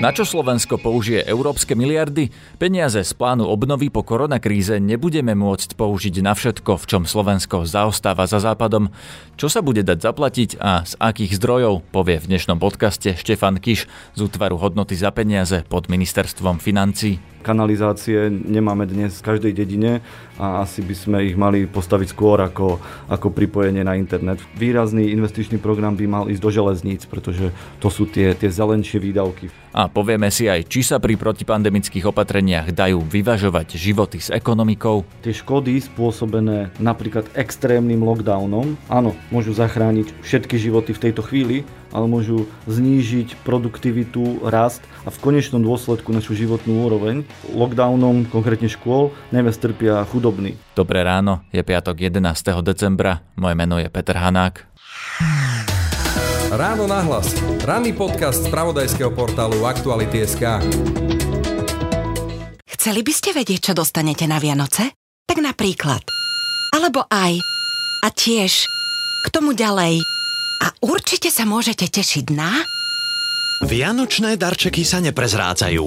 Na čo Slovensko použije európske miliardy? Peniaze z plánu obnovy po koronakríze nebudeme môcť použiť na všetko, v čom Slovensko zaostáva za západom. Čo sa bude dať zaplatiť a z akých zdrojov, povie v dnešnom podcaste Štefan Kiš z útvaru hodnoty za peniaze pod ministerstvom financí. Kanalizácie nemáme dnes v každej dedine a asi by sme ich mali postaviť skôr ako, ako pripojenie na internet. Výrazný investičný program by mal ísť do železníc, pretože to sú tie, tie zelenšie výdavky. A povieme si aj, či sa pri protipandemických opatreniach dajú vyvažovať životy s ekonomikou. Tie škody spôsobené napríklad extrémnym lockdownom, áno, môžu zachrániť všetky životy v tejto chvíli, ale môžu znížiť produktivitu, rast a v konečnom dôsledku našu životnú úroveň. Lockdownom, konkrétne škôl, najviac trpia chudobní. Dobré ráno, je piatok 11. decembra, moje meno je Peter Hanák. Ráno nahlas. Ranný podcast z pravodajského portálu Aktuality.sk Chceli by ste vedieť, čo dostanete na Vianoce? Tak napríklad. Alebo aj. A tiež. K tomu ďalej. A určite sa môžete tešiť na... Vianočné darčeky sa neprezrádzajú.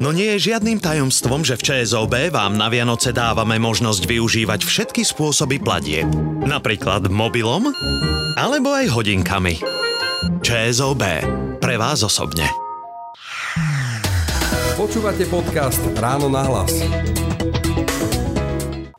No nie je žiadnym tajomstvom, že v ČSOB vám na Vianoce dávame možnosť využívať všetky spôsoby platie. Napríklad mobilom alebo aj hodinkami. ČSOB. Pre vás osobne. Počúvate podcast Ráno na hlas.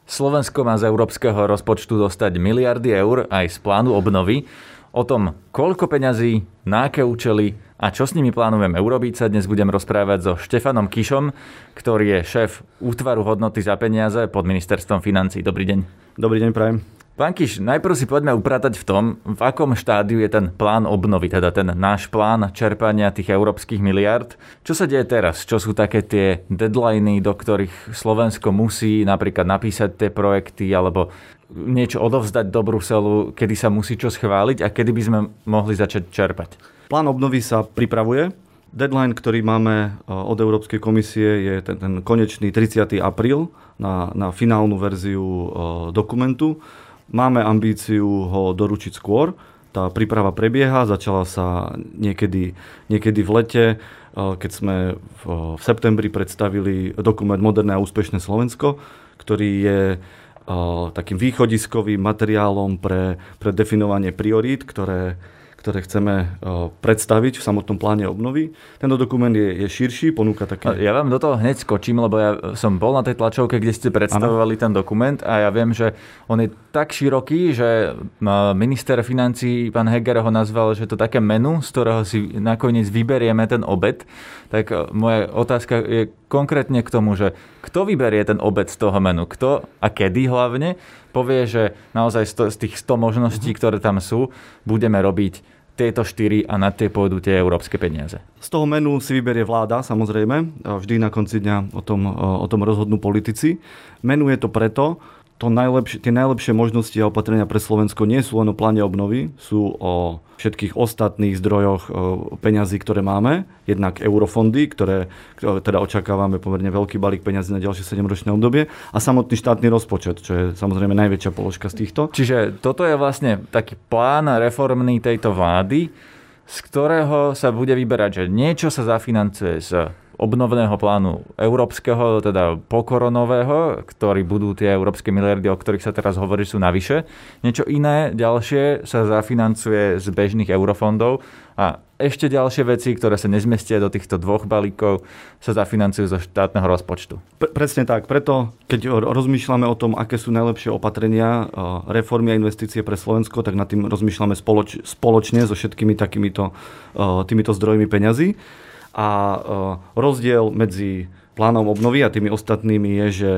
Slovensko má z európskeho rozpočtu dostať miliardy eur aj z plánu obnovy. O tom, koľko peňazí, na aké účely a čo s nimi plánujeme urobiť, sa dnes budem rozprávať so Štefanom Kišom, ktorý je šéf útvaru hodnoty za peniaze pod ministerstvom financí. Dobrý deň. Dobrý deň, prajem. Pán Kiš, najprv si poďme upratať v tom, v akom štádiu je ten plán obnovy, teda ten náš plán čerpania tých európskych miliard. Čo sa deje teraz? Čo sú také tie deadliny, do ktorých Slovensko musí napríklad napísať tie projekty alebo niečo odovzdať do Bruselu, kedy sa musí čo schváliť a kedy by sme mohli začať čerpať? Plán obnovy sa pripravuje. Deadline, ktorý máme e, od Európskej komisie, je ten, ten konečný 30. apríl na, na finálnu verziu e, dokumentu. Máme ambíciu ho doručiť skôr. Tá príprava prebieha, začala sa niekedy, niekedy v lete, eh, keď sme v, septembri predstavili dokument Moderné a úspešné Slovensko, ktorý je takým východiskovým materiálom pre, pre definovanie priorít, ktoré, ktoré chceme predstaviť v samotnom pláne obnovy. Tento dokument je, je širší, ponúka také... Ja vám do toho hneď skočím, lebo ja som bol na tej tlačovke, kde ste predstavovali ano. ten dokument a ja viem, že on je tak široký, že minister financí, pán Heger, ho nazval, že to také menu, z ktorého si nakoniec vyberieme ten obed. Tak e, moja otázka je konkrétne k tomu, že kto vyberie ten obed z toho menu, kto a kedy hlavne povie, že naozaj z tých 100 možností, ktoré tam sú, budeme robiť tieto štyri a na tie pôjdu tie európske peniaze. Z toho menu si vyberie vláda, samozrejme. Vždy na konci dňa o tom, o tom rozhodnú politici. Menuje to preto, to najlepšie, tie najlepšie možnosti a opatrenia pre Slovensko nie sú len o pláne obnovy, sú o všetkých ostatných zdrojoch peňazí, ktoré máme. Jednak eurofondy, ktoré, ktoré teda očakávame pomerne veľký balík peňazí na ďalšie 7-ročné obdobie a samotný štátny rozpočet, čo je samozrejme najväčšia položka z týchto. Čiže toto je vlastne taký plán reformný tejto vlády, z ktorého sa bude vyberať, že niečo sa zafinancuje z obnovného plánu európskeho, teda pokoronového, ktorý budú tie európske miliardy, o ktorých sa teraz hovorí, sú navyše. Niečo iné, ďalšie sa zafinancuje z bežných eurofondov a ešte ďalšie veci, ktoré sa nezmestia do týchto dvoch balíkov, sa zafinancujú zo štátneho rozpočtu. Pre, presne tak. Preto, keď rozmýšľame o tom, aké sú najlepšie opatrenia, reformy a investície pre Slovensko, tak nad tým rozmýšľame spoloč, spoločne so všetkými takýmito týmito zdrojmi peňazí. A e, rozdiel medzi plánom obnovy a tými ostatnými je, že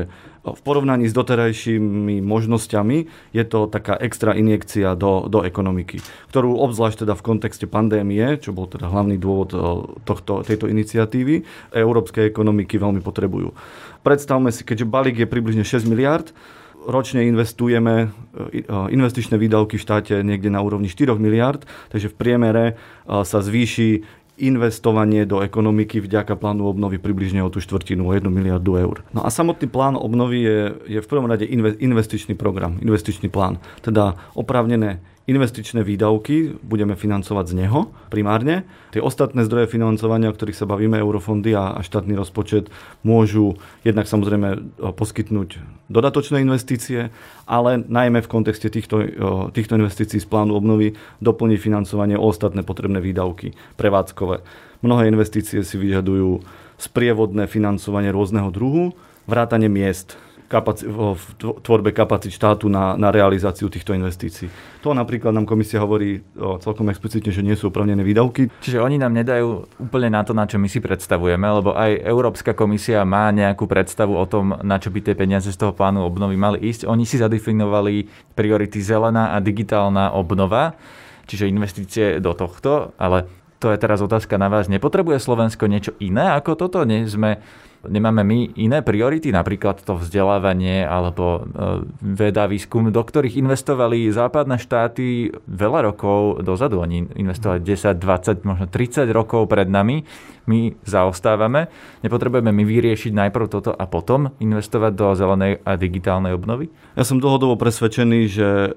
v porovnaní s doterajšími možnosťami je to taká extra injekcia do, do ekonomiky, ktorú obzvlášť teda v kontexte pandémie, čo bol teda hlavný dôvod e, tohto, tejto iniciatívy, európske ekonomiky veľmi potrebujú. Predstavme si, keďže balík je približne 6 miliard, ročne investujeme e, investičné výdavky v štáte niekde na úrovni 4 miliard, takže v priemere sa zvýši investovanie do ekonomiky vďaka plánu obnovy približne o tú štvrtinu, o 1 miliardu eur. No a samotný plán obnovy je, je v prvom rade investičný program, investičný plán. Teda oprávnené investičné výdavky budeme financovať z neho primárne. Tie ostatné zdroje financovania, o ktorých sa bavíme, eurofondy a, štátny rozpočet, môžu jednak samozrejme e, poskytnúť dodatočné investície, ale najmä v kontexte týchto, e, týchto investícií z plánu obnovy doplniť financovanie o ostatné potrebné výdavky prevádzkové. Mnohé investície si vyžadujú sprievodné financovanie rôzneho druhu, vrátanie miest kapaci- v tvorbe kapacít štátu na, na realizáciu týchto investícií. To napríklad nám komisia hovorí o, celkom explicitne, že nie sú opravnené výdavky. Čiže oni nám nedajú úplne na to, na čo my si predstavujeme, lebo aj Európska komisia má nejakú predstavu o tom, na čo by tie peniaze z toho plánu obnovy mali ísť. Oni si zadefinovali priority zelená a digitálna obnova, čiže investície do tohto, ale to je teraz otázka na vás. Nepotrebuje Slovensko niečo iné ako toto? Nie sme Nemáme my iné priority, napríklad to vzdelávanie alebo e, veda, výskum, do ktorých investovali západné štáty veľa rokov dozadu. Oni investovali 10, 20, možno 30 rokov pred nami. My zaostávame. Nepotrebujeme my vyriešiť najprv toto a potom investovať do zelenej a digitálnej obnovy? Ja som dlhodobo presvedčený, že e,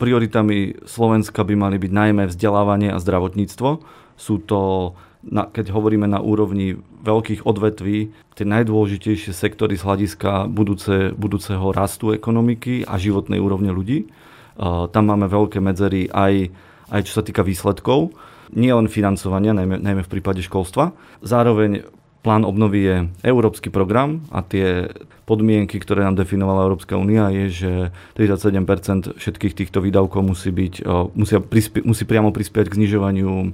prioritami Slovenska by mali byť najmä vzdelávanie a zdravotníctvo. Sú to na, keď hovoríme na úrovni veľkých odvetví, tie najdôležitejšie sektory z hľadiska budúce, budúceho rastu ekonomiky a životnej úrovne ľudí. Uh, tam máme veľké medzery aj, aj čo sa týka výsledkov, nie len financovania, najmä, najmä v prípade školstva. Zároveň plán obnovy je európsky program a tie podmienky, ktoré nám definovala Európska únia, je, že 37% všetkých týchto výdavkov musí, byť, musia prispie, musí priamo prispieť k znižovaniu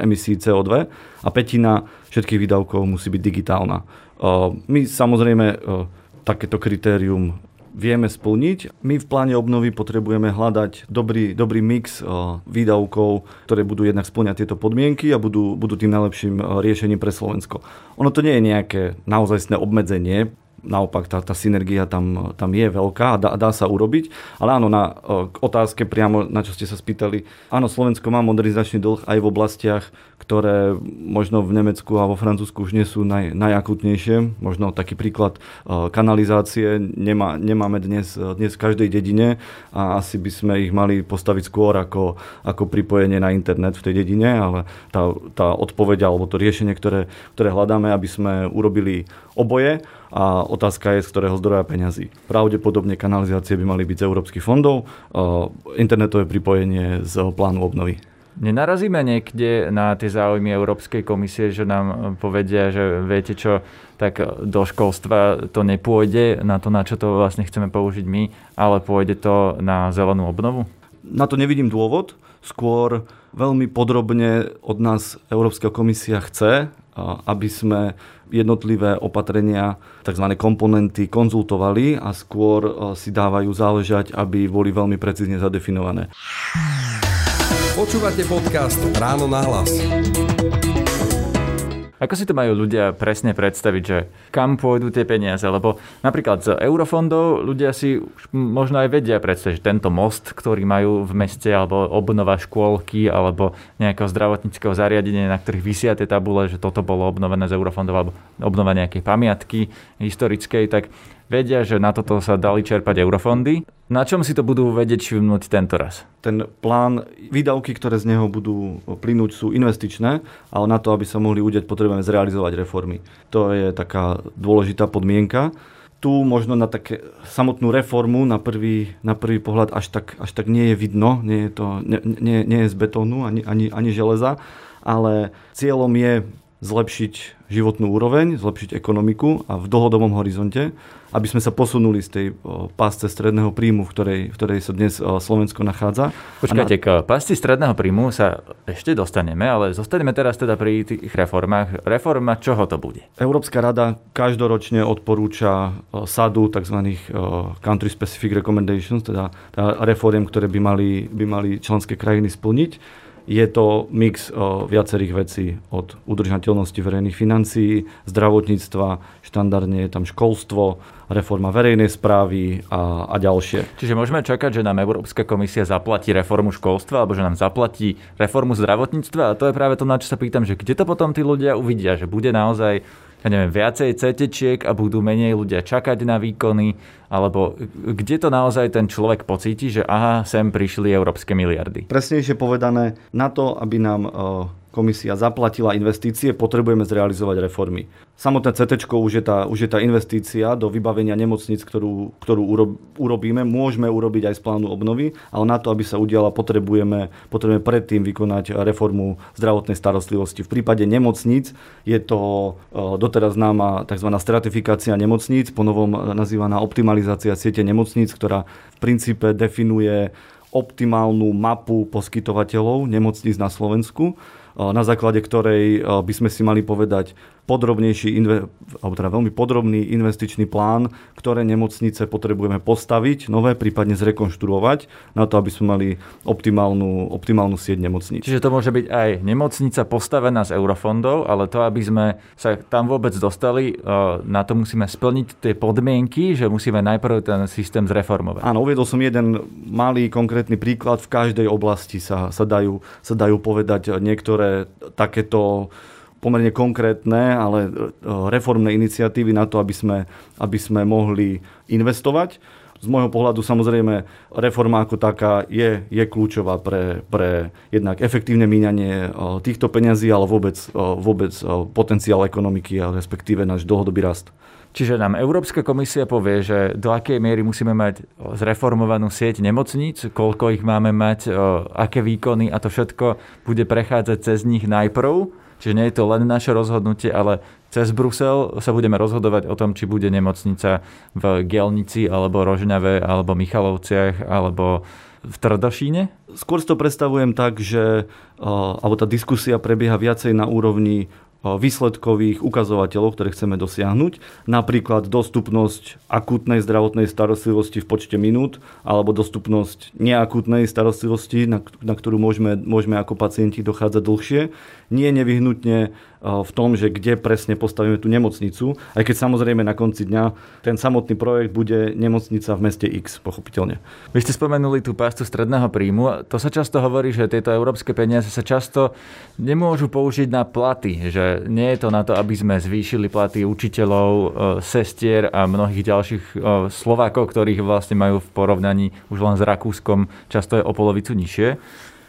emisí CO2 a petina všetkých výdavkov musí byť digitálna. My samozrejme takéto kritérium vieme splniť. My v pláne obnovy potrebujeme hľadať dobrý, dobrý mix výdavkov, ktoré budú jednak splňať tieto podmienky a budú, budú tým najlepším riešením pre Slovensko. Ono to nie je nejaké naozajstné obmedzenie, naopak tá, tá synergia tam, tam je veľká a dá, dá sa urobiť. Ale áno, na k otázke priamo, na čo ste sa spýtali, áno, Slovensko má modernizačný dlh aj v oblastiach, ktoré možno v Nemecku a vo Francúzsku už nie sú naj, najakutnejšie. Možno taký príklad kanalizácie nemá, nemáme dnes, dnes v každej dedine a asi by sme ich mali postaviť skôr ako, ako pripojenie na internet v tej dedine, ale tá, tá odpoveď alebo to riešenie, ktoré, ktoré hľadáme, aby sme urobili oboje a otázka je, z ktorého zdroja peňazí. Pravdepodobne kanalizácie by mali byť z európskych fondov, internetové pripojenie z plánu obnovy. Nenarazíme niekde na tie záujmy Európskej komisie, že nám povedia, že viete čo, tak do školstva to nepôjde na to, na čo to vlastne chceme použiť my, ale pôjde to na zelenú obnovu? Na to nevidím dôvod. Skôr veľmi podrobne od nás Európska komisia chce, aby sme jednotlivé opatrenia, tzv. komponenty konzultovali a skôr si dávajú záležať, aby boli veľmi precízne zadefinované. Počúvate podcast Ráno na hlas. Ako si to majú ľudia presne predstaviť, že kam pôjdu tie peniaze? Lebo napríklad z eurofondov ľudia si možno aj vedia predstaviť, že tento most, ktorý majú v meste, alebo obnova škôlky, alebo nejakého zdravotníckého zariadenia, na ktorých vysia tie tabule, že toto bolo obnovené z eurofondov, alebo obnova nejakej pamiatky historickej, tak vedia, že na toto sa dali čerpať eurofondy. Na čom si to budú vedieť všimnúť tento raz? Ten plán, výdavky, ktoré z neho budú plynúť, sú investičné, ale na to, aby sa mohli udeť, potrebujeme zrealizovať reformy. To je taká dôležitá podmienka. Tu možno na také samotnú reformu na prvý, na prvý pohľad až tak, až tak nie je vidno, nie je, to, nie, nie, nie je z betónu ani, ani, ani železa, ale cieľom je zlepšiť životnú úroveň, zlepšiť ekonomiku a v dlhodobom horizonte, aby sme sa posunuli z tej pásce stredného príjmu, v ktorej, v ktorej sa dnes Slovensko nachádza. Počkajte, k pásci stredného príjmu sa ešte dostaneme, ale zostaneme teraz teda pri tých reformách. Reforma čoho to bude? Európska rada každoročne odporúča sadu tzv. country specific recommendations, teda, teda reform, ktoré by mali, by mali členské krajiny splniť je to mix viacerých vecí od udržateľnosti verejných financií, zdravotníctva, štandardne je tam školstvo, reforma verejnej správy a, a ďalšie. Čiže môžeme čakať, že nám Európska komisia zaplatí reformu školstva alebo že nám zaplatí reformu zdravotníctva a to je práve to, na čo sa pýtam, že kde to potom tí ľudia uvidia, že bude naozaj ja neviem, viacej CT a budú menej ľudia čakať na výkony, alebo kde to naozaj ten človek pocíti, že aha, sem prišli európske miliardy? Presnejšie povedané, na to, aby nám e, komisia zaplatila investície, potrebujeme zrealizovať reformy. Samotné CT už, je tá, už je tá investícia do vybavenia nemocnic, ktorú, ktorú urobíme. Môžeme urobiť aj z plánu obnovy, ale na to, aby sa udiala, potrebujeme, potrebujeme predtým vykonať reformu zdravotnej starostlivosti. V prípade nemocnic je to e, doteraz známa tzv. stratifikácia nemocníc, ponovom nazývaná optimalizácia siete nemocníc, ktorá v princípe definuje optimálnu mapu poskytovateľov nemocníc na Slovensku na základe ktorej by sme si mali povedať, podrobnejší, alebo teda veľmi podrobný investičný plán, ktoré nemocnice potrebujeme postaviť, nové, prípadne zrekonštruovať, na to, aby sme mali optimálnu, optimálnu sieť nemocníc. Čiže to môže byť aj nemocnica postavená z eurofondov, ale to, aby sme sa tam vôbec dostali, na to musíme splniť tie podmienky, že musíme najprv ten systém zreformovať. Áno, uviedol som jeden malý konkrétny príklad. V každej oblasti sa, sa, dajú, sa dajú povedať niektoré takéto pomerne konkrétne, ale e, reformné iniciatívy na to, aby sme, aby sme mohli investovať. Z môjho pohľadu samozrejme reforma ako taká je, je kľúčová pre, pre jednak efektívne míňanie e, týchto peňazí, ale vôbec, e, vôbec potenciál ekonomiky a respektíve náš dlhodobý rast. Čiže nám Európska komisia povie, že do akej miery musíme mať zreformovanú sieť nemocníc, koľko ich máme mať, aké výkony a to všetko bude prechádzať cez nich najprv Čiže nie je to len naše rozhodnutie, ale cez Brusel sa budeme rozhodovať o tom, či bude nemocnica v Gelnici, alebo Rožňave, alebo Michalovciach, alebo v Trdošíne? Skôr si to predstavujem tak, že alebo tá diskusia prebieha viacej na úrovni výsledkových ukazovateľov, ktoré chceme dosiahnuť. Napríklad dostupnosť akútnej zdravotnej starostlivosti v počte minút alebo dostupnosť neakútnej starostlivosti, na, na ktorú môžeme, môžeme ako pacienti dochádzať dlhšie. Nie nevyhnutne v tom, že kde presne postavíme tú nemocnicu, aj keď samozrejme na konci dňa ten samotný projekt bude nemocnica v meste X, pochopiteľne. Vy ste spomenuli tú pastu stredného príjmu. To sa často hovorí, že tieto európske peniaze sa často nemôžu použiť na platy, že nie je to na to, aby sme zvýšili platy učiteľov, e, sestier a mnohých ďalších e, Slovákov, ktorých vlastne majú v porovnaní už len s Rakúskom často je o polovicu nižšie.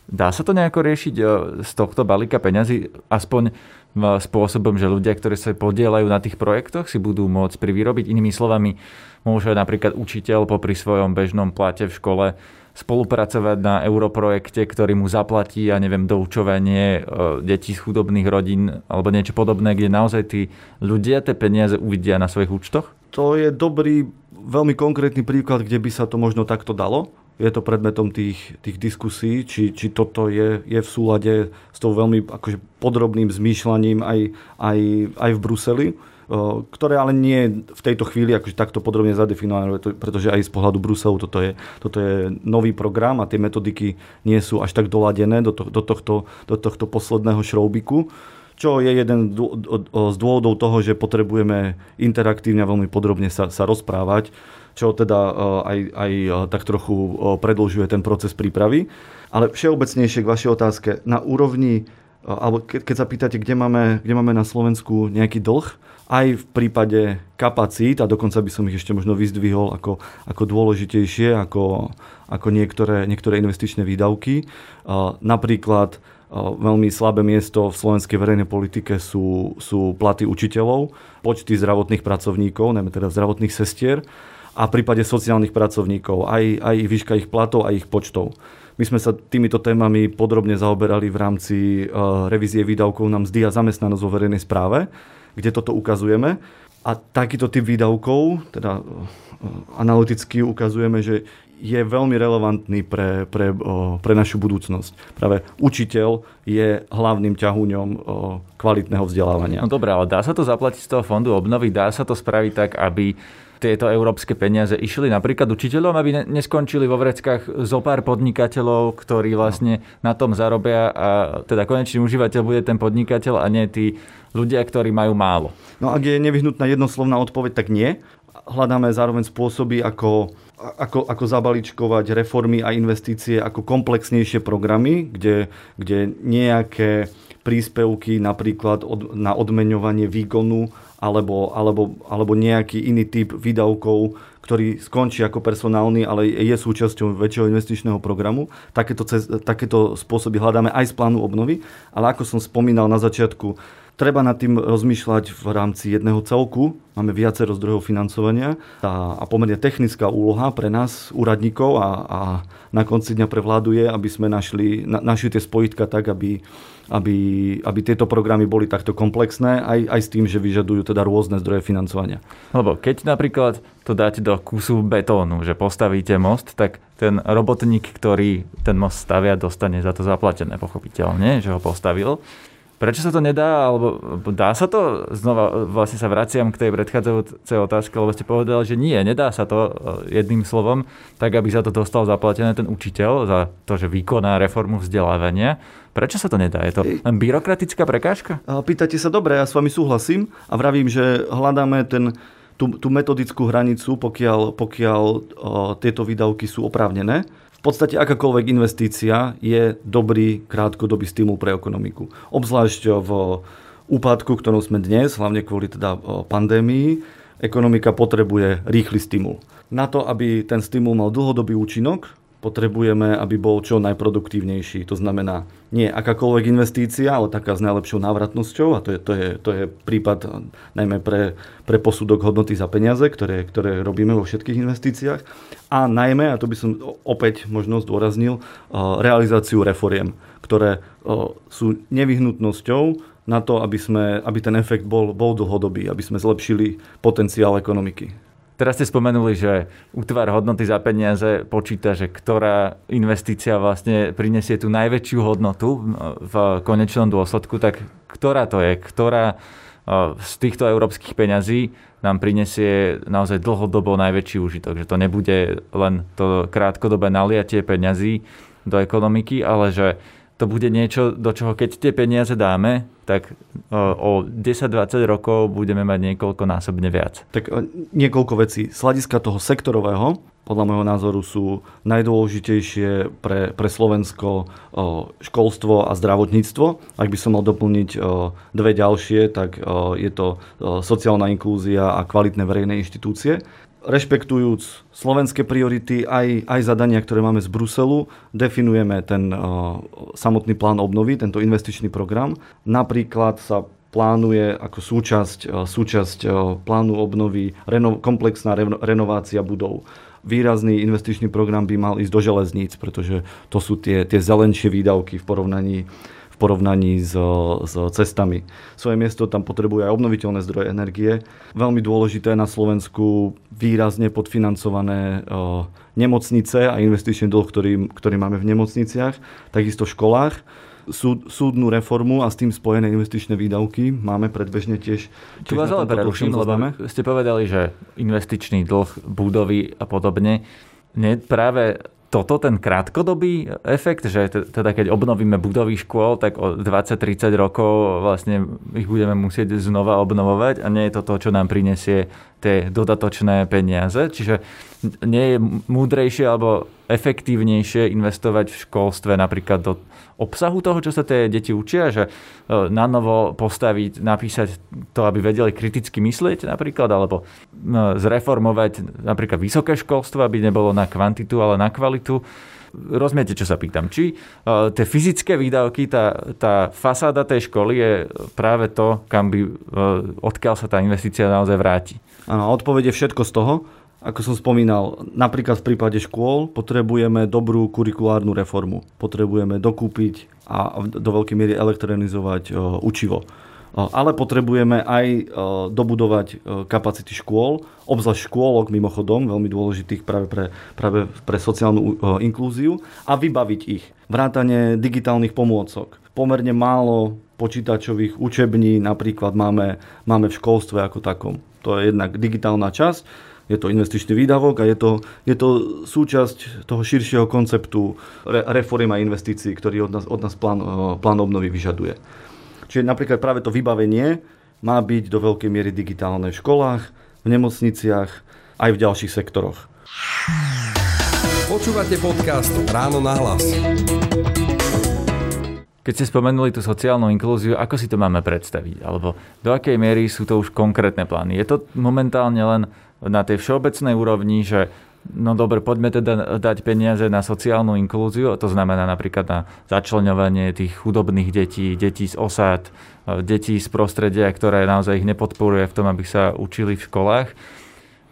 Dá sa to nejako riešiť e, z tohto balíka peňazí, aspoň spôsobom, že ľudia, ktorí sa podielajú na tých projektoch, si budú môcť privyrobiť. Inými slovami, môže napríklad učiteľ popri svojom bežnom plate v škole spolupracovať na europrojekte, ktorý mu zaplatí, ja neviem, doučovanie e, detí z chudobných rodín alebo niečo podobné, kde naozaj tí ľudia tie peniaze uvidia na svojich účtoch? To je dobrý, veľmi konkrétny príklad, kde by sa to možno takto dalo je to predmetom tých, tých diskusí, či, či toto je, je v súlade s tou veľmi akože podrobným zmýšľaním aj, aj, aj v Bruseli, ktoré ale nie v tejto chvíli akože takto podrobne zadefinované, pretože aj z pohľadu Bruselu toto je, toto je nový program a tie metodiky nie sú až tak doladené do, to, do, tohto, do tohto posledného šroubiku čo je jeden z dôvodov toho, že potrebujeme interaktívne a veľmi podrobne sa, sa rozprávať čo teda e, aj, aj e, tak trochu e, predlžuje ten proces prípravy. Ale všeobecnejšie k vašej otázke, na úrovni, alebo keď sa pýtate, kde máme, kde máme na Slovensku nejaký dlh, aj v prípade kapacít, a dokonca by som ich ešte možno vyzdvihol ako, ako dôležitejšie, ako, ako niektoré, niektoré investičné výdavky. Napríklad veľmi slabé miesto v slovenskej verejnej politike sú, sú platy učiteľov, počty zdravotných pracovníkov, najmä teda zdravotných sestier a v prípade sociálnych pracovníkov, aj, aj výška ich platov a ich počtov. My sme sa týmito témami podrobne zaoberali v rámci uh, revízie výdavkov na mzdy zamestnanosť vo verejnej správe, kde toto ukazujeme. A takýto typ výdavkov, teda uh, analyticky ukazujeme, že je veľmi relevantný pre, pre, uh, pre našu budúcnosť. Práve učiteľ je hlavným ťahuňom kvalitného vzdelávania. No dobré, ale dá sa to zaplatiť z toho fondu obnovy? Dá sa to spraviť tak, aby tieto európske peniaze išli napríklad učiteľom, aby neskončili vo vreckách zo pár podnikateľov, ktorí vlastne na tom zarobia a teda konečný užívateľ bude ten podnikateľ a nie tí ľudia, ktorí majú málo. No ak je nevyhnutná jednoslovná odpoveď, tak nie. Hľadáme zároveň spôsoby, ako, ako, ako zabaličkovať reformy a investície ako komplexnejšie programy, kde, kde nejaké príspevky napríklad od, na odmeňovanie výkonu alebo, alebo, alebo nejaký iný typ výdavkov, ktorý skončí ako personálny, ale je súčasťou väčšieho investičného programu. Takéto, cez, takéto spôsoby hľadáme aj z plánu obnovy, ale ako som spomínal na začiatku, treba nad tým rozmýšľať v rámci jedného celku. Máme viacero zdrojov financovania a, a pomerne technická úloha pre nás, úradníkov a, a na konci dňa pre vládu je, aby sme našli, na, našli tie spojitka tak, aby aby, aby tieto programy boli takto komplexné, aj, aj s tým, že vyžadujú teda rôzne zdroje financovania. Lebo keď napríklad to dáte do kusu betónu, že postavíte most, tak ten robotník, ktorý ten most stavia, dostane za to zaplatené, pochopiteľne, že ho postavil. Prečo sa to nedá, alebo dá sa to? Znova vlastne sa vraciam k tej predchádzajúcej otázke, lebo ste povedali, že nie, nedá sa to e, jedným slovom, tak aby sa to dostal zaplatené ten učiteľ za to, že vykoná reformu vzdelávania. Prečo sa to nedá? Je to len byrokratická prekážka? Pýtate sa dobre, ja s vami súhlasím a vravím, že hľadáme ten, tú, tú metodickú hranicu, pokiaľ, pokiaľ o, tieto výdavky sú oprávnené. V podstate akákoľvek investícia je dobrý krátkodobý stimul pre ekonomiku. Obzvlášť v úpadku, ktorom sme dnes, hlavne kvôli teda pandémii, ekonomika potrebuje rýchly stimul. Na to, aby ten stimul mal dlhodobý účinok, potrebujeme, aby bol čo najproduktívnejší. To znamená nie akákoľvek investícia, ale taká s najlepšou návratnosťou a to je, to je, to je prípad najmä pre, pre posudok hodnoty za peniaze, ktoré, ktoré robíme vo všetkých investíciách a najmä, a to by som opäť možno zdôraznil, realizáciu reforiem, ktoré sú nevyhnutnosťou na to, aby, sme, aby ten efekt bol, bol dlhodobý, aby sme zlepšili potenciál ekonomiky. Teraz ste spomenuli, že útvar hodnoty za peniaze počíta, že ktorá investícia vlastne prinesie tú najväčšiu hodnotu v konečnom dôsledku, tak ktorá to je? Ktorá z týchto európskych peňazí nám prinesie naozaj dlhodobo najväčší užitok? Že to nebude len to krátkodobé naliatie peňazí do ekonomiky, ale že to bude niečo, do čoho keď tie peniaze dáme, tak o 10-20 rokov budeme mať niekoľko násobne viac. Tak niekoľko vecí. Z hľadiska toho sektorového, podľa môjho názoru sú najdôležitejšie pre, pre Slovensko školstvo a zdravotníctvo. Ak by som mal doplniť dve ďalšie, tak je to sociálna inklúzia a kvalitné verejné inštitúcie rešpektujúc slovenské priority, aj, aj zadania, ktoré máme z Bruselu, definujeme ten uh, samotný plán obnovy, tento investičný program. Napríklad sa plánuje ako súčasť, uh, súčasť uh, plánu obnovy reno, komplexná reno, renovácia budov. Výrazný investičný program by mal ísť do železníc, pretože to sú tie, tie zelenšie výdavky v porovnaní porovnaní s, s cestami. Svoje miesto tam potrebuje aj obnoviteľné zdroje energie. Veľmi dôležité na Slovensku výrazne podfinancované nemocnice a investičný dlh, ktorý, ktorý máme v nemocniciach, takisto v školách. Súd, súdnu reformu a s tým spojené investičné výdavky máme predbežne tiež. Tu vás ale preruším, lebo ste povedali, že investičný dlh, budovy a podobne. Nie, práve toto ten krátkodobý efekt, že teda keď obnovíme budovy škôl, tak o 20-30 rokov vlastne ich budeme musieť znova obnovovať a nie je to to, čo nám prinesie tie dodatočné peniaze. Čiže nie je múdrejšie alebo efektívnejšie investovať v školstve napríklad do obsahu toho, čo sa tie deti učia, že e, na novo postaviť, napísať to, aby vedeli kriticky myslieť napríklad, alebo e, zreformovať napríklad vysoké školstvo, aby nebolo na kvantitu, ale na kvalitu. Rozumiete, čo sa pýtam? Či uh, tie fyzické výdavky, tá, tá fasáda tej školy je práve to, kam by, odkiaľ sa tá investícia naozaj vráti? Áno, odpoveď je všetko z toho. Ako som spomínal, napríklad v prípade škôl potrebujeme dobrú kurikulárnu reformu. Potrebujeme dokúpiť a do veľkej miery elektronizovať učivo. Ale potrebujeme aj dobudovať kapacity škôl, obzvlášť škôlok mimochodom, veľmi dôležitých práve pre, práve pre sociálnu inklúziu a vybaviť ich. Vrátanie digitálnych pomôcok. Pomerne málo počítačových učební napríklad máme, máme v školstve ako takom. To je jednak digitálna časť je to investičný výdavok a je to, je to súčasť toho širšieho konceptu re, reform a investícií, ktorý od nás, od nás plán, eh, plán obnovy vyžaduje. Čiže napríklad práve to vybavenie má byť do veľkej miery digitálne v školách, v nemocniciach, aj v ďalších sektoroch. Počúvate podcast Ráno na hlas. Keď ste spomenuli tú sociálnu inklúziu, ako si to máme predstaviť? Alebo do akej miery sú to už konkrétne plány? Je to momentálne len na tej všeobecnej úrovni, že no dobre, poďme teda dať peniaze na sociálnu inklúziu, to znamená napríklad na začlenovanie tých chudobných detí, detí z osád, detí z prostredia, ktoré naozaj ich nepodporuje v tom, aby sa učili v školách.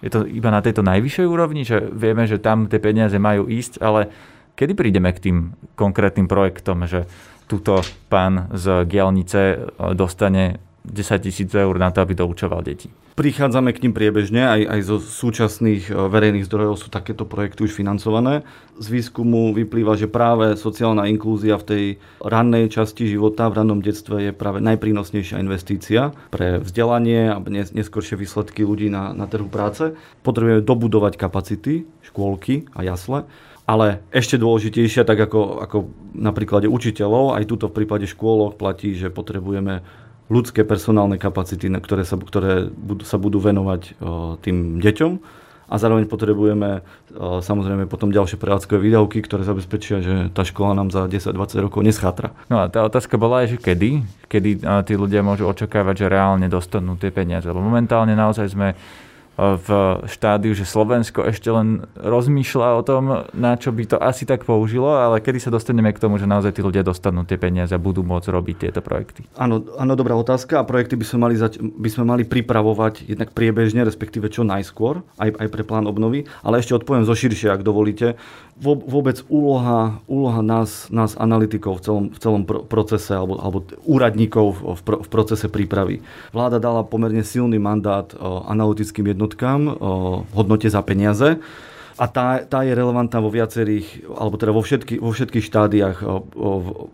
Je to iba na tejto najvyššej úrovni, že vieme, že tam tie peniaze majú ísť, ale kedy prídeme k tým konkrétnym projektom, že tuto pán z Gielnice e, dostane 10 tisíc eur na to, aby doučoval deti. Prichádzame k ním priebežne, aj, aj zo súčasných e, verejných zdrojov sú takéto projekty už financované. Z výskumu vyplýva, že práve sociálna inklúzia v tej rannej časti života, v rannom detstve je práve najprínosnejšia investícia pre vzdelanie a neskôršie výsledky ľudí na, na trhu práce. Potrebujeme dobudovať kapacity, škôlky a jasle ale ešte dôležitejšia, tak ako, ako na príklade učiteľov, aj tuto v prípade škôlok platí, že potrebujeme ľudské personálne kapacity, ktoré sa, ktoré budú, sa budú venovať tým deťom a zároveň potrebujeme samozrejme potom ďalšie prevádzkové výdavky, ktoré zabezpečia, že tá škola nám za 10-20 rokov neschátra. No a tá otázka bola aj, že kedy? Kedy tí ľudia môžu očakávať, že reálne dostanú tie peniaze? Lebo momentálne naozaj sme v štádiu, že Slovensko ešte len rozmýšľa o tom, na čo by to asi tak použilo, ale kedy sa dostaneme k tomu, že naozaj tí ľudia dostanú tie peniaze a budú môcť robiť tieto projekty? Áno, áno dobrá otázka a projekty by sme mali, zač- by sme mali pripravovať jednak priebežne, respektíve čo najskôr, aj, aj pre plán obnovy, ale ešte odpoviem zo širšie, ak dovolíte vôbec úloha, úloha nás, nás analytikov v celom, v celom procese alebo, alebo úradníkov v, pro, v procese prípravy. Vláda dala pomerne silný mandát o, analytickým jednotkám o hodnote za peniaze a tá, tá je relevantná vo viacerých, alebo teda vo, všetky, vo všetkých štádiách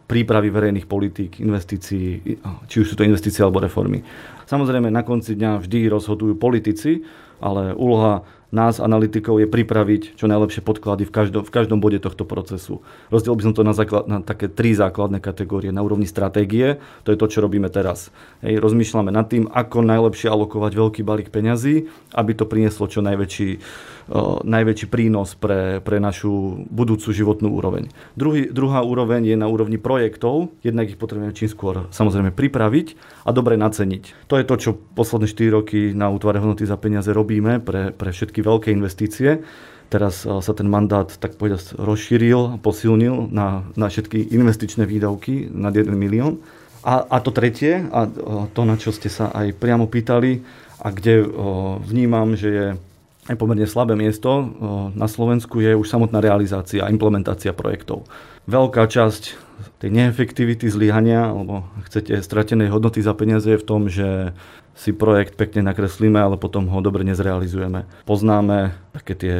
prípravy verejných politík, investícií, či už sú to investície alebo reformy. Samozrejme, na konci dňa vždy rozhodujú politici, ale úloha nás, analytikov, je pripraviť čo najlepšie podklady v každom, v každom bode tohto procesu. Rozdiel by som to na, základ, na také tri základné kategórie. Na úrovni stratégie, to je to, čo robíme teraz. Hej, rozmýšľame nad tým, ako najlepšie alokovať veľký balík peňazí, aby to prinieslo čo najväčší najväčší prínos pre, pre našu budúcu životnú úroveň. Druhý, druhá úroveň je na úrovni projektov, jednak ich potrebujeme čím skôr samozrejme pripraviť a dobre naceniť. To je to, čo posledné 4 roky na útvare hodnoty za peniaze robíme pre, pre všetky veľké investície. Teraz sa ten mandát tak povedať rozšíril posilnil na, na všetky investičné výdavky nad 1 milión. A, a to tretie, a to, na čo ste sa aj priamo pýtali, a kde vnímam, že je aj pomerne slabé miesto na Slovensku je už samotná realizácia a implementácia projektov. Veľká časť tej neefektivity zlyhania, alebo chcete stratenej hodnoty za peniaze je v tom, že si projekt pekne nakreslíme, ale potom ho dobre nezrealizujeme. Poznáme také tie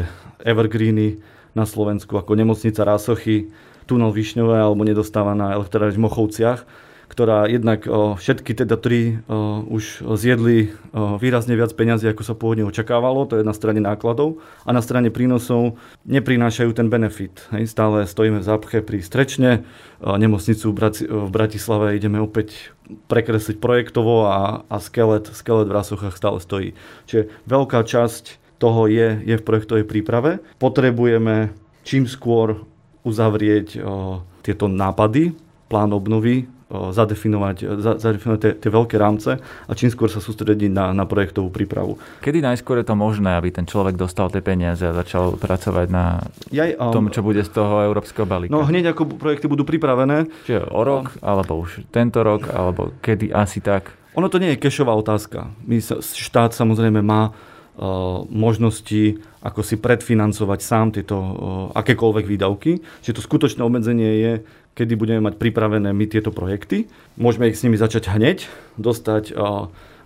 evergreeny na Slovensku ako nemocnica Rásochy, tunel Višňové alebo nedostávaná elektrárne v Mochovciach, ktorá jednak všetky teda tri už zjedli výrazne viac peňazí, ako sa pôvodne očakávalo, to je na strane nákladov, a na strane prínosov neprinášajú ten benefit. Hej, stále stojíme v zápche pri strečne, nemocnicu v Bratislave ideme opäť prekresliť projektovo a, a skelet, skelet v Rasochách stále stojí. Čiže veľká časť toho je, je v projektovej príprave. Potrebujeme čím skôr uzavrieť o, tieto nápady, plán obnovy, zadefinovať, za, zadefinovať tie, tie veľké rámce a čím skôr sa sústrediť na, na projektovú prípravu. Kedy najskôr je to možné, aby ten človek dostal tie peniaze a začal pracovať na Jaj, um, tom, čo bude z toho európskeho balíka? No hneď ako projekty budú pripravené. Čiže o rok, um, alebo už tento rok, alebo kedy asi tak? Ono to nie je kešová otázka. My sa, štát samozrejme má uh, možnosti ako si predfinancovať sám tieto uh, akékoľvek výdavky. Čiže to skutočné obmedzenie je kedy budeme mať pripravené my tieto projekty. Môžeme ich s nimi začať hneď, dostať,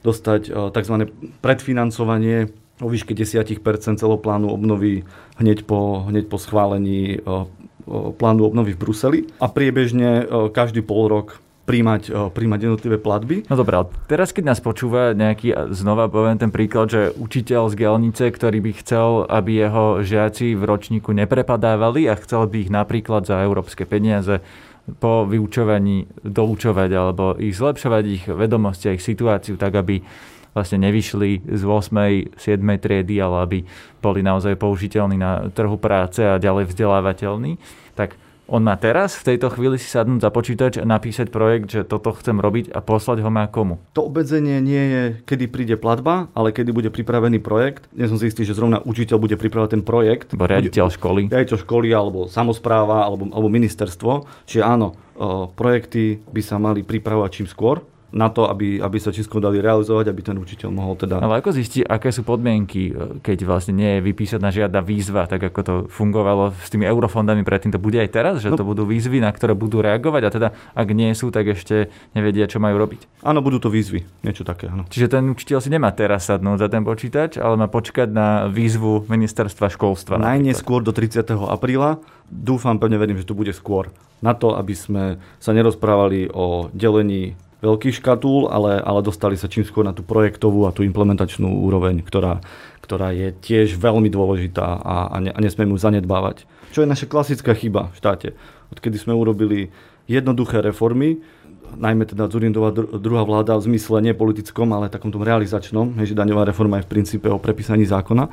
dostať tzv. predfinancovanie o výške 10 celoplánu obnovy hneď po, hneď po schválení plánu obnovy v Bruseli a priebežne každý pol rok príjmať, príjmať jednotlivé platby. No dobré, teraz keď nás počúva nejaký, znova poviem ten príklad, že učiteľ z Gelnice, ktorý by chcel, aby jeho žiaci v ročníku neprepadávali a chcel by ich napríklad za európske peniaze po vyučovaní doučovať alebo ich zlepšovať ich vedomosti a ich situáciu tak, aby vlastne nevyšli z 8. 7. triedy, ale aby boli naozaj použiteľní na trhu práce a ďalej vzdelávateľní, tak On má teraz v tejto chvíli si sadnúť za počítač a napísať projekt, že toto chcem robiť a poslať ho má komu? To obmedzenie nie je, kedy príde platba, ale kedy bude pripravený projekt. Nie som si istý, že zrovna učiteľ bude pripravovať ten projekt. Bo riaditeľ školy. Riaditeľ školy alebo samozpráva alebo, alebo ministerstvo. Čiže áno, projekty by sa mali pripravovať čím skôr na to, aby, aby sa Česko dali realizovať, aby ten učiteľ mohol teda... Ale ako zistí, aké sú podmienky, keď vlastne nie je vypísaná žiadna výzva, tak ako to fungovalo s tými eurofondami predtým, to bude aj teraz, že no. to budú výzvy, na ktoré budú reagovať a teda ak nie sú, tak ešte nevedia, čo majú robiť. Áno, budú to výzvy, niečo také. Áno. Čiže ten učiteľ si nemá teraz sadnúť za ten počítač, ale má počkať na výzvu ministerstva školstva. Najneskôr do 30. apríla. Dúfam, pevne verím, že to bude skôr. Na to, aby sme sa nerozprávali o delení veľký škatúl, ale, ale dostali sa čím skôr na tú projektovú a tú implementačnú úroveň, ktorá, ktorá je tiež veľmi dôležitá a, a, ne, a nesmieme ju zanedbávať. Čo je naša klasická chyba v štáte. Odkedy sme urobili jednoduché reformy, najmä teda Zurindová druhá vláda v zmysle nepolitickom, ale takom tom realizačnom, že daňová reforma je v princípe o prepísaní zákona.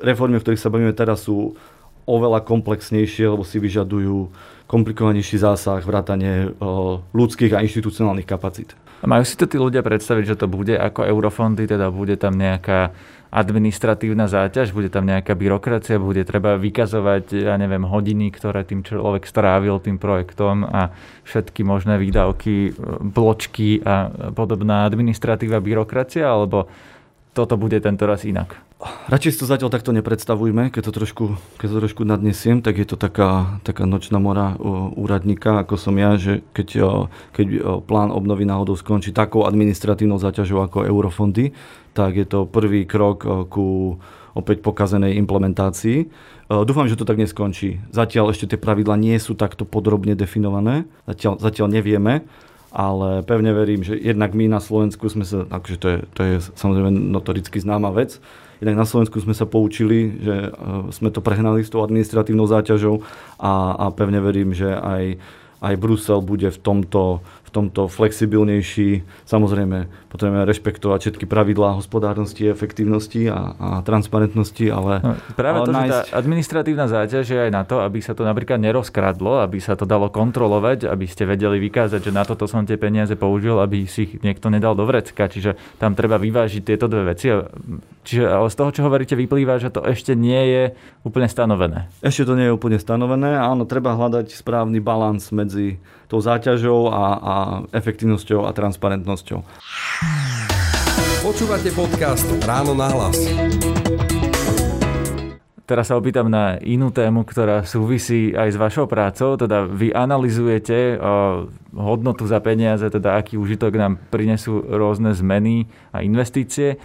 Reformy, o ktorých sa bavíme teraz, sú oveľa komplexnejšie, lebo si vyžadujú komplikovanejší zásah, vrátanie ľudských a inštitucionálnych kapacít. Majú si to tí ľudia predstaviť, že to bude ako eurofondy, teda bude tam nejaká administratívna záťaž, bude tam nejaká byrokracia, bude treba vykazovať, ja neviem, hodiny, ktoré tým človek strávil tým projektom a všetky možné výdavky, bločky a podobná administratíva, byrokracia, alebo toto bude tento raz inak? Radšej si to zatiaľ takto nepredstavujme, keď to trošku, keď to trošku nadnesiem, tak je to taká, taká nočná mora úradníka, ako som ja, že keď, keď plán obnovy náhodou skončí takou administratívnou záťažou ako eurofondy, tak je to prvý krok ku opäť pokazenej implementácii. Dúfam, že to tak neskončí. Zatiaľ ešte tie pravidla nie sú takto podrobne definované, zatiaľ, zatiaľ nevieme, ale pevne verím, že jednak my na Slovensku sme sa, akože to je, to je samozrejme notoricky známa vec, jednak na Slovensku sme sa poučili, že e, sme to prehnali s tou administratívnou záťažou a, a pevne verím, že aj, aj Brusel bude v tomto, tomto flexibilnejší. Samozrejme, potrebujeme rešpektovať všetky pravidlá hospodárnosti, efektívnosti a, a transparentnosti, ale... No, práve ale to, nájsť... že tá administratívna záťaž je aj na to, aby sa to napríklad nerozkradlo, aby sa to dalo kontrolovať, aby ste vedeli vykázať, že na toto som tie peniaze použil, aby si ich niekto nedal do vrecka. Čiže tam treba vyvážiť tieto dve veci. Čiže ale z toho, čo hovoríte, vyplýva, že to ešte nie je úplne stanovené. Ešte to nie je úplne stanovené. Áno, treba hľadať správny balans medzi tou záťažou a, a efektívnosťou a transparentnosťou. Počúvate podcast Ráno na hlas. Teraz sa opýtam na inú tému, ktorá súvisí aj s vašou prácou. Teda vy analizujete hodnotu za peniaze, teda aký užitok nám prinesú rôzne zmeny a investície.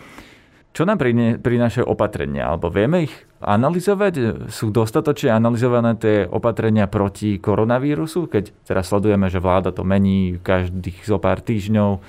Čo nám prinášajú opatrenia? Alebo vieme ich analyzovať? Sú dostatočne analyzované tie opatrenia proti koronavírusu? Keď teraz sledujeme, že vláda to mení každých zo pár týždňov.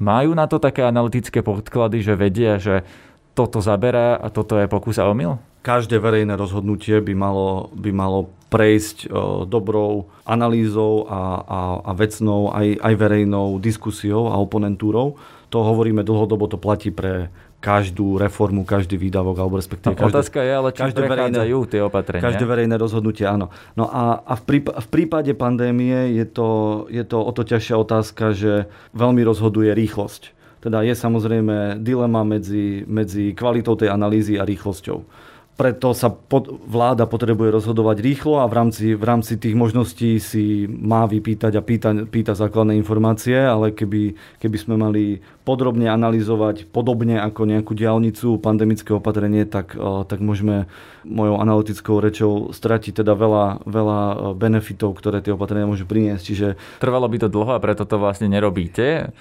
Majú na to také analytické podklady, že vedia, že toto zaberá a toto je pokus a omyl? Každé verejné rozhodnutie by malo, by malo prejsť o, dobrou analýzou a, a, a vecnou, aj, aj verejnou diskusiou a oponentúrou. To hovoríme dlhodobo, to platí pre každú reformu, každý výdavok, alebo respektíve no, každé, Otázka je, ale či každé verejné, tie opatrenia. Každé verejné rozhodnutie, áno. No a, a v, prípade, v prípade pandémie je to, je to o to ťažšia otázka, že veľmi rozhoduje rýchlosť. Teda je samozrejme dilema medzi, medzi kvalitou tej analýzy a rýchlosťou preto sa pod, vláda potrebuje rozhodovať rýchlo a v rámci, v rámci tých možností si má vypýtať a pýta, pýta základné informácie, ale keby, keby sme mali podrobne analyzovať podobne ako nejakú diálnicu, pandemické opatrenie, tak, tak môžeme mojou analytickou rečou stratiť teda veľa, veľa benefitov, ktoré tie opatrenia môžu priniesť. Čiže... Trvalo by to dlho a preto to vlastne nerobíte?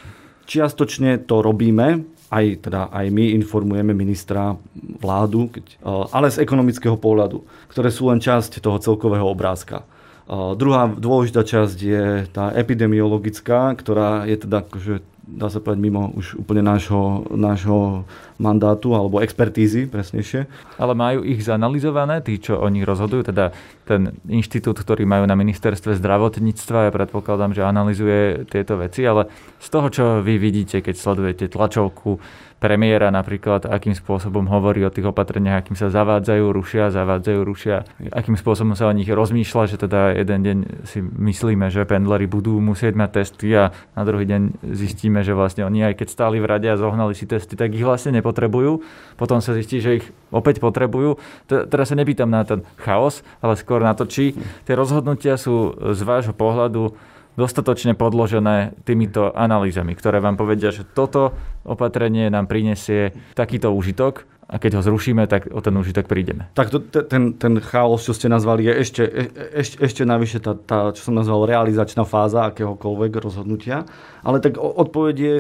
Čiastočne to robíme, aj, teda, aj my informujeme ministra vládu, keď, eh, ale z ekonomického pohľadu, ktoré sú len časť toho celkového obrázka. Eh, druhá dôležitá časť je tá epidemiologická, ktorá je teda akože dá sa povedať, mimo už úplne nášho, nášho mandátu alebo expertízy, presnejšie. Ale majú ich zanalizované, tí, čo o nich rozhodujú, teda ten inštitút, ktorý majú na ministerstve zdravotníctva, ja predpokladám, že analizuje tieto veci, ale z toho, čo vy vidíte, keď sledujete tlačovku premiéra napríklad, akým spôsobom hovorí o tých opatreniach, akým sa zavádzajú, rušia, zavádzajú, rušia, akým spôsobom sa o nich rozmýšľa, že teda jeden deň si myslíme, že pendleri budú musieť mať testy a na druhý deň zistíme, že vlastne oni aj keď stáli v rade a zohnali si testy, tak ich vlastne nepotrebujú. Potom sa zistí, že ich opäť potrebujú. Teraz sa nepýtam na ten chaos, ale skôr na to, či tie rozhodnutia sú z vášho pohľadu dostatočne podložené týmito analýzami, ktoré vám povedia, že toto opatrenie nám prinesie takýto užitok a keď ho zrušíme, tak o ten užitok prídeme. Tak to, ten, ten chaos, čo ste nazvali, je ešte, e, ešte, ešte navyše tá, tá, čo som nazval realizačná fáza akéhokoľvek rozhodnutia. Ale tak odpoveď je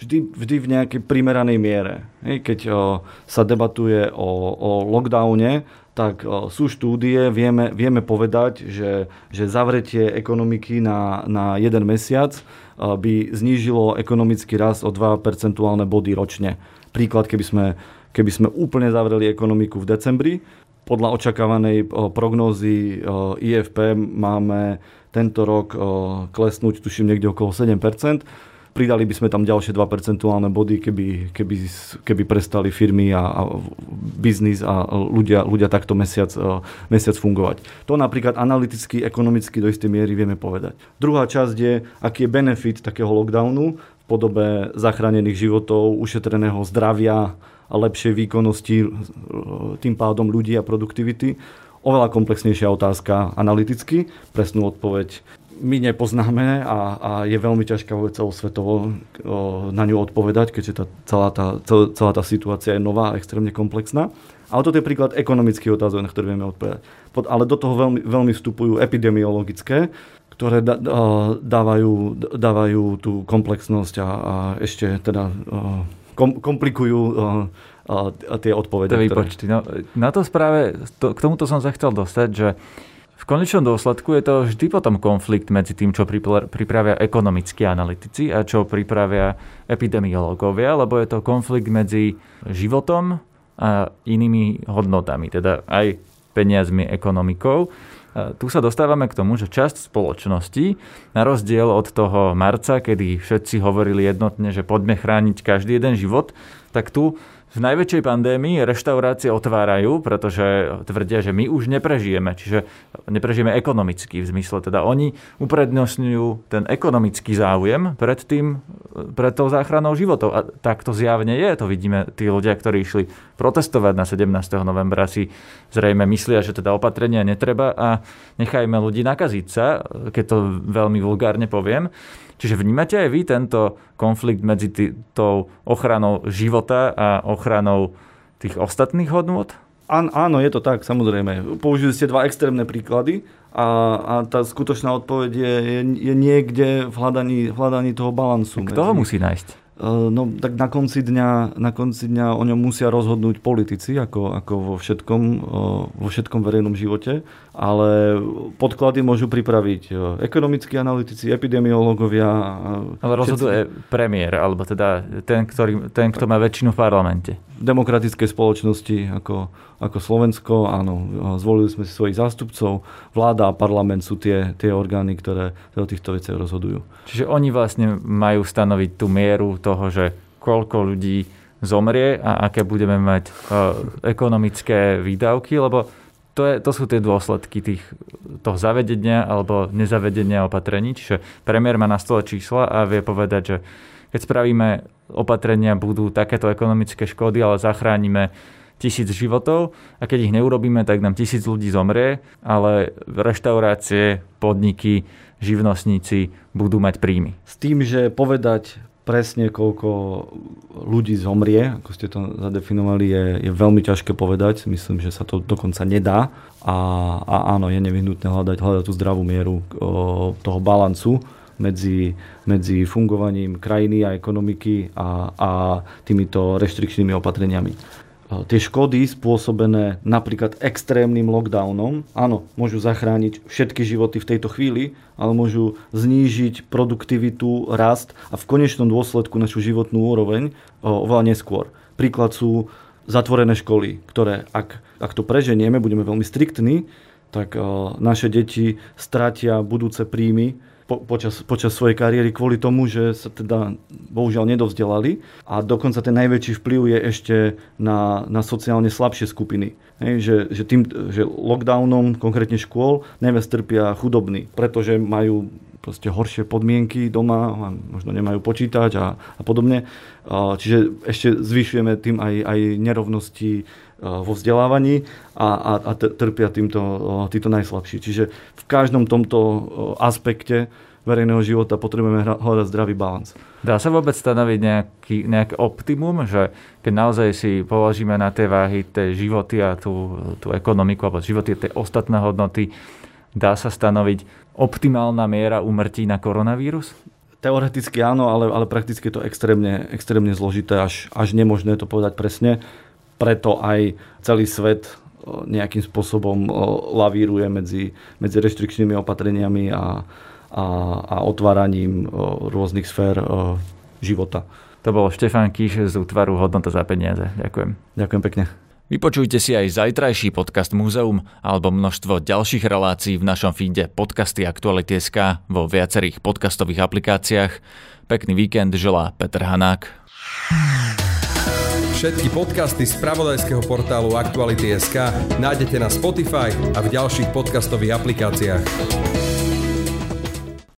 vždy, vždy v nejakej primeranej miere. Keď o, sa debatuje o, o lockdowne, tak sú štúdie, vieme, vieme povedať, že, že zavretie ekonomiky na, na jeden mesiac by znížilo ekonomický rast o 2 percentuálne body ročne. Príklad, keby sme, keby sme úplne zavreli ekonomiku v decembri, podľa očakávanej prognózy IFP máme tento rok klesnúť, tuším, niekde okolo 7 Pridali by sme tam ďalšie 2 percentuálne body, keby, keby, keby prestali firmy a, a biznis a ľudia, ľudia takto mesiac, e, mesiac fungovať. To napríklad analyticky, ekonomicky do istej miery vieme povedať. Druhá časť je, aký je benefit takého lockdownu v podobe zachránených životov, ušetreného zdravia a lepšej výkonnosti, e, tým pádom ľudí a produktivity oveľa komplexnejšia otázka analyticky. Presnú odpoveď my nepoznáme a, a je veľmi ťažké vôbec celosvetovo na ňu odpovedať, keďže tá, celá, tá, celá tá situácia je nová a extrémne komplexná. Ale toto je príklad ekonomických otázok, na ktoré vieme odpovedať. Ale do toho veľmi, veľmi vstupujú epidemiologické, ktoré dávajú, dávajú tú komplexnosť a, a ešte teda kom, komplikujú tie odpovede. Ktoré... No, na to správe, to, k tomuto som sa chcel dostať, že v konečnom dôsledku je to vždy potom konflikt medzi tým, čo pripravia ekonomickí analytici a čo pripravia epidemiológovia, lebo je to konflikt medzi životom a inými hodnotami, teda aj peniazmi, ekonomikou. Tu sa dostávame k tomu, že časť spoločnosti, na rozdiel od toho marca, kedy všetci hovorili jednotne, že poďme chrániť každý jeden život, tak tu v najväčšej pandémii reštaurácie otvárajú, pretože tvrdia, že my už neprežijeme, čiže neprežijeme ekonomicky v zmysle, teda oni uprednostňujú ten ekonomický záujem pred tým, pred tou záchranou životov. A tak to zjavne je, to vidíme, tí ľudia, ktorí išli protestovať na 17. novembra si zrejme myslia, že teda opatrenia netreba a nechajme ľudí nakaziť sa, keď to veľmi vulgárne poviem. Čiže vnímate aj vy tento konflikt medzi tý, tou ochranou života a ochranou tých ostatných hodnôt? Án, áno, je to tak, samozrejme. Použili ste dva extrémne príklady a, a tá skutočná odpoveď je, je, je niekde v hľadaní, v hľadaní toho balansu. Kto ho musí nájsť? Eh, no tak na konci dňa, na konci dňa o ňom musia rozhodnúť politici, ako, ako vo, všetkom, eh, vo všetkom verejnom živote, ale podklady môžu pripraviť eh, ekonomickí analytici, epidemiológovia. Ale rozhoduje všetci... premiér, alebo teda ten, ktorý, ten, kto má väčšinu v parlamente. V demokratickej spoločnosti ako, ako Slovensko, áno, zvolili sme si svojich zástupcov, vláda a parlament sú tie, tie orgány, ktoré o týchto veciach rozhodujú. Čiže oni vlastne majú stanoviť tú mieru toho, že koľko ľudí zomrie a aké budeme mať uh, ekonomické výdavky, lebo to, je, to sú tie dôsledky tých, toho zavedenia alebo nezavedenia opatrení. Čiže premiér má na stole čísla a vie povedať, že keď spravíme opatrenia, budú takéto ekonomické škody, ale zachránime tisíc životov a keď ich neurobíme, tak nám tisíc ľudí zomrie, ale reštaurácie, podniky, živnostníci budú mať príjmy. S tým, že povedať presne koľko ľudí zomrie, ako ste to zadefinovali, je, je veľmi ťažké povedať. Myslím, že sa to dokonca nedá. A, a áno, je nevyhnutné hľadať, hľadať tú zdravú mieru o, toho balancu medzi, medzi fungovaním krajiny a ekonomiky a, a týmito reštrikčnými opatreniami. Eh, tie škody spôsobené napríklad extrémnym lockdownom, áno, môžu zachrániť všetky životy v tejto chvíli, ale môžu znížiť produktivitu, rast a v konečnom dôsledku našu životnú úroveň eh, oveľa neskôr. Príklad sú zatvorené školy, ktoré ak, ak to preženieme, budeme veľmi striktní, tak naše deti stratia budúce príjmy po, počas, počas svojej kariéry kvôli tomu, že sa teda bohužiaľ nedovzdelali a dokonca ten najväčší vplyv je ešte na, na sociálne slabšie skupiny. Hej, že, že, tým, že lockdownom, konkrétne škôl, najviac trpia chudobní, pretože majú proste horšie podmienky doma, možno nemajú počítať a, a podobne. Čiže ešte zvyšujeme tým aj, aj nerovnosti vo vzdelávaní a, a, a trpia týmto títo najslabší. Čiže v každom tomto aspekte verejného života potrebujeme hľadať zdravý balans. Dá sa vôbec stanoviť nejaký, nejaký optimum, že keď naozaj si položíme na tie váhy tie životy a tú, tú ekonomiku alebo životy tie ostatné hodnoty, dá sa stanoviť optimálna miera umrtí na koronavírus? Teoreticky áno, ale, ale prakticky je to extrémne, extrémne zložité, až, až nemožné to povedať presne. Preto aj celý svet nejakým spôsobom lavíruje medzi, medzi reštrikčnými opatreniami a, a, a otváraním rôznych sfér života. To bol Štefán Kíš z útvaru Hodnota za peniaze. Ďakujem. Ďakujem pekne. Vypočujte si aj zajtrajší podcast Múzeum alebo množstvo ďalších relácií v našom feede podcasty Aktuality.sk vo viacerých podcastových aplikáciách. Pekný víkend želá Peter Hanák. Všetky podcasty z pravodajského portálu Aktuality.sk nájdete na Spotify a v ďalších podcastových aplikáciách.